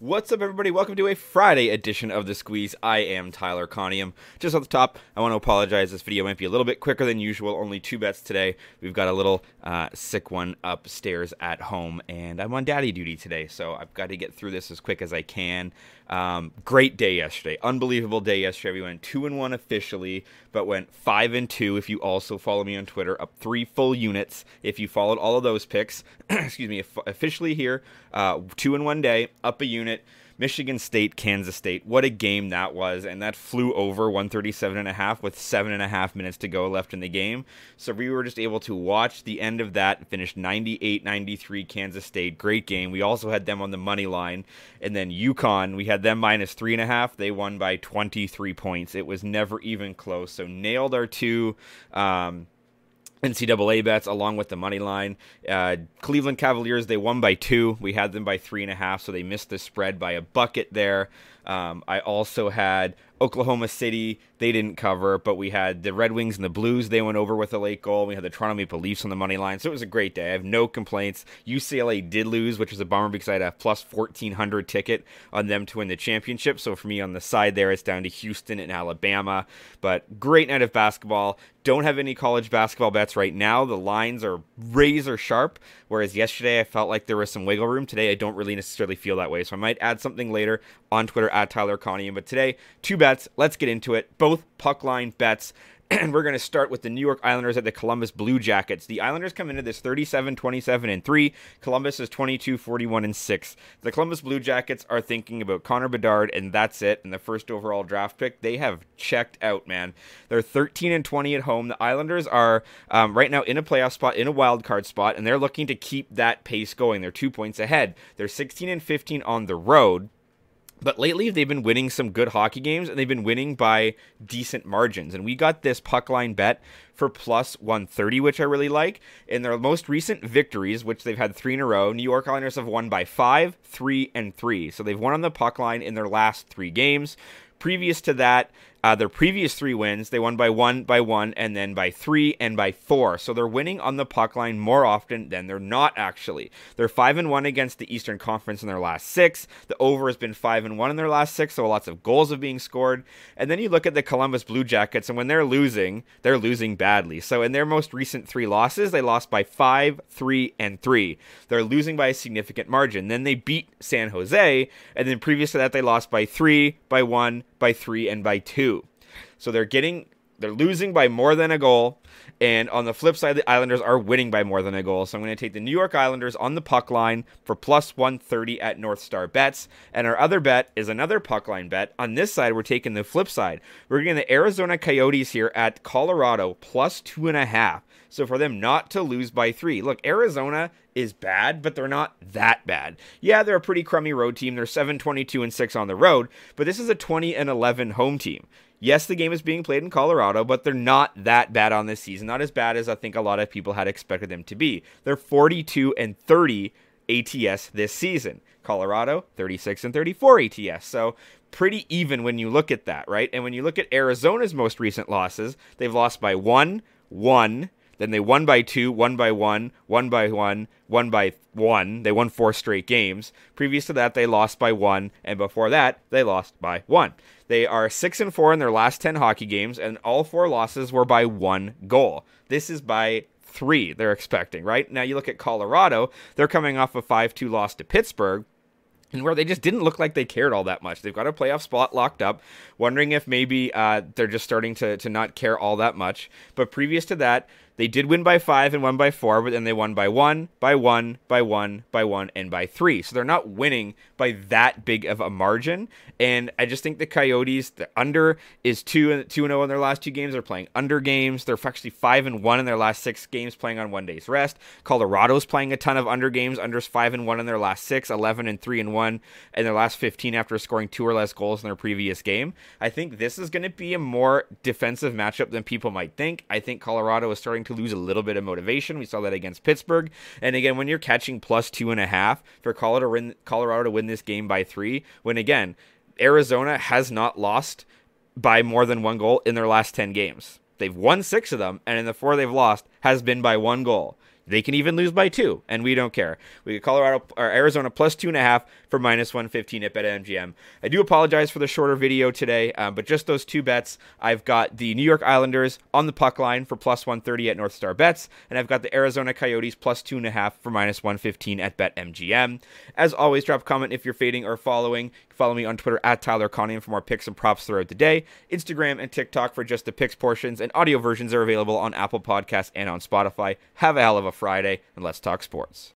What's up, everybody? Welcome to a Friday edition of The Squeeze. I am Tyler Conium. Just at the top, I want to apologize. This video might be a little bit quicker than usual. Only two bets today. We've got a little uh, sick one upstairs at home, and I'm on daddy duty today, so I've got to get through this as quick as I can. Um, great day yesterday. Unbelievable day yesterday. We went two and one officially, but went five and two. If you also follow me on Twitter, up three full units. If you followed all of those picks, excuse me, officially here, uh, two in one day, up a unit. Michigan State, Kansas State. What a game that was. And that flew over 137 and a half with seven and a half minutes to go left in the game. So we were just able to watch the end of that, finished 98 93 Kansas State. Great game. We also had them on the money line. And then UConn, we had them minus three and a half. They won by 23 points. It was never even close. So nailed our two. Um, NCAA bets along with the money line. Uh, Cleveland Cavaliers they won by two. We had them by three and a half, so they missed the spread by a bucket there. Um, I also had Oklahoma City, they didn't cover, but we had the Red Wings and the Blues, they went over with a late goal. We had the Toronto Maple Leafs on the money line, so it was a great day. I have no complaints. UCLA did lose, which was a bummer because I had a plus 1400 ticket on them to win the championship. So for me on the side there, it's down to Houston and Alabama. But great night of basketball. Don't have any college basketball bets right now. The lines are razor sharp, whereas yesterday I felt like there was some wiggle room. Today I don't really necessarily feel that way, so I might add something later on Twitter at Tyler Conium. But today, two bets. Let's get into it. Both puck line bets. And we're going to start with the New York Islanders at the Columbus Blue Jackets. The Islanders come into this 37 27 and 3. Columbus is 22 41 and 6. The Columbus Blue Jackets are thinking about Connor Bedard, and that's it. And the first overall draft pick, they have checked out, man. They're 13 and 20 at home. The Islanders are um, right now in a playoff spot, in a wild card spot, and they're looking to keep that pace going. They're two points ahead. They're 16 and 15 on the road. But lately, they've been winning some good hockey games, and they've been winning by decent margins. And we got this puck line bet for plus 130, which I really like. In their most recent victories, which they've had three in a row, New York Islanders have won by five, three, and three. So they've won on the puck line in their last three games. Previous to that, uh, their previous three wins, they won by one, by one, and then by three and by four. So they're winning on the puck line more often than they're not actually. They're five and one against the Eastern Conference in their last six. The over has been five and one in their last six, so lots of goals are being scored. And then you look at the Columbus Blue Jackets, and when they're losing, they're losing badly. So in their most recent three losses, they lost by five, three, and three. They're losing by a significant margin. Then they beat San Jose, and then previous to that, they lost by three, by one, by three, and by two. So they're getting they're losing by more than a goal. And on the flip side, the Islanders are winning by more than a goal. So I'm going to take the New York Islanders on the puck line for plus 130 at North Star Bets. And our other bet is another puck line bet. On this side, we're taking the flip side. We're getting the Arizona Coyotes here at Colorado plus two and a half. So for them not to lose by three. Look, Arizona is bad, but they're not that bad. Yeah, they're a pretty crummy road team. They're 7 22 and 6 on the road, but this is a 20 and 11 home team. Yes, the game is being played in Colorado, but they're not that bad on this season. Not as bad as I think a lot of people had expected them to be. They're 42 and 30 ATS this season. Colorado 36 and 34 ATS. So pretty even when you look at that, right? And when you look at Arizona's most recent losses, they've lost by 1, 1, then they won by two, one by one, one by one, one by one. They won four straight games. Previous to that, they lost by one, and before that, they lost by one. They are six and four in their last ten hockey games, and all four losses were by one goal. This is by three they're expecting, right? Now you look at Colorado, they're coming off a 5 2 loss to Pittsburgh and where they just didn't look like they cared all that much. They've got a playoff spot locked up, wondering if maybe uh, they're just starting to, to not care all that much. But previous to that, they did win by five and won by four, but then they won by one, by one, by one, by one, and by three. So they're not winning by that big of a margin. And I just think the Coyotes, the under is two and two and zero oh in their last two games. They're playing under games. They're actually five and one in their last six games, playing on one day's rest. Colorado's playing a ton of under games. Under's five and one in their last six, 11 and three and one in their last 15 after scoring two or less goals in their previous game. I think this is going to be a more defensive matchup than people might think. I think Colorado is starting to lose a little bit of motivation. We saw that against Pittsburgh. And again, when you're catching plus two and a half for Colorado Colorado to win this game by three, when again, Arizona has not lost by more than one goal in their last 10 games. They've won six of them, and in the four they've lost has been by one goal. They can even lose by two, and we don't care. We get Colorado or Arizona plus two and a half for minus 115 at BetMGM. I do apologize for the shorter video today, um, but just those two bets. I've got the New York Islanders on the puck line for plus 130 at North Star Bets, and I've got the Arizona Coyotes plus two and a half for minus 115 at BetMGM. As always, drop a comment if you're fading or following. Follow me on Twitter at Tyler Conium for more picks and props throughout the day. Instagram and TikTok for just the picks portions, and audio versions are available on Apple Podcasts and on Spotify. Have a hell of a Friday, and let's talk sports.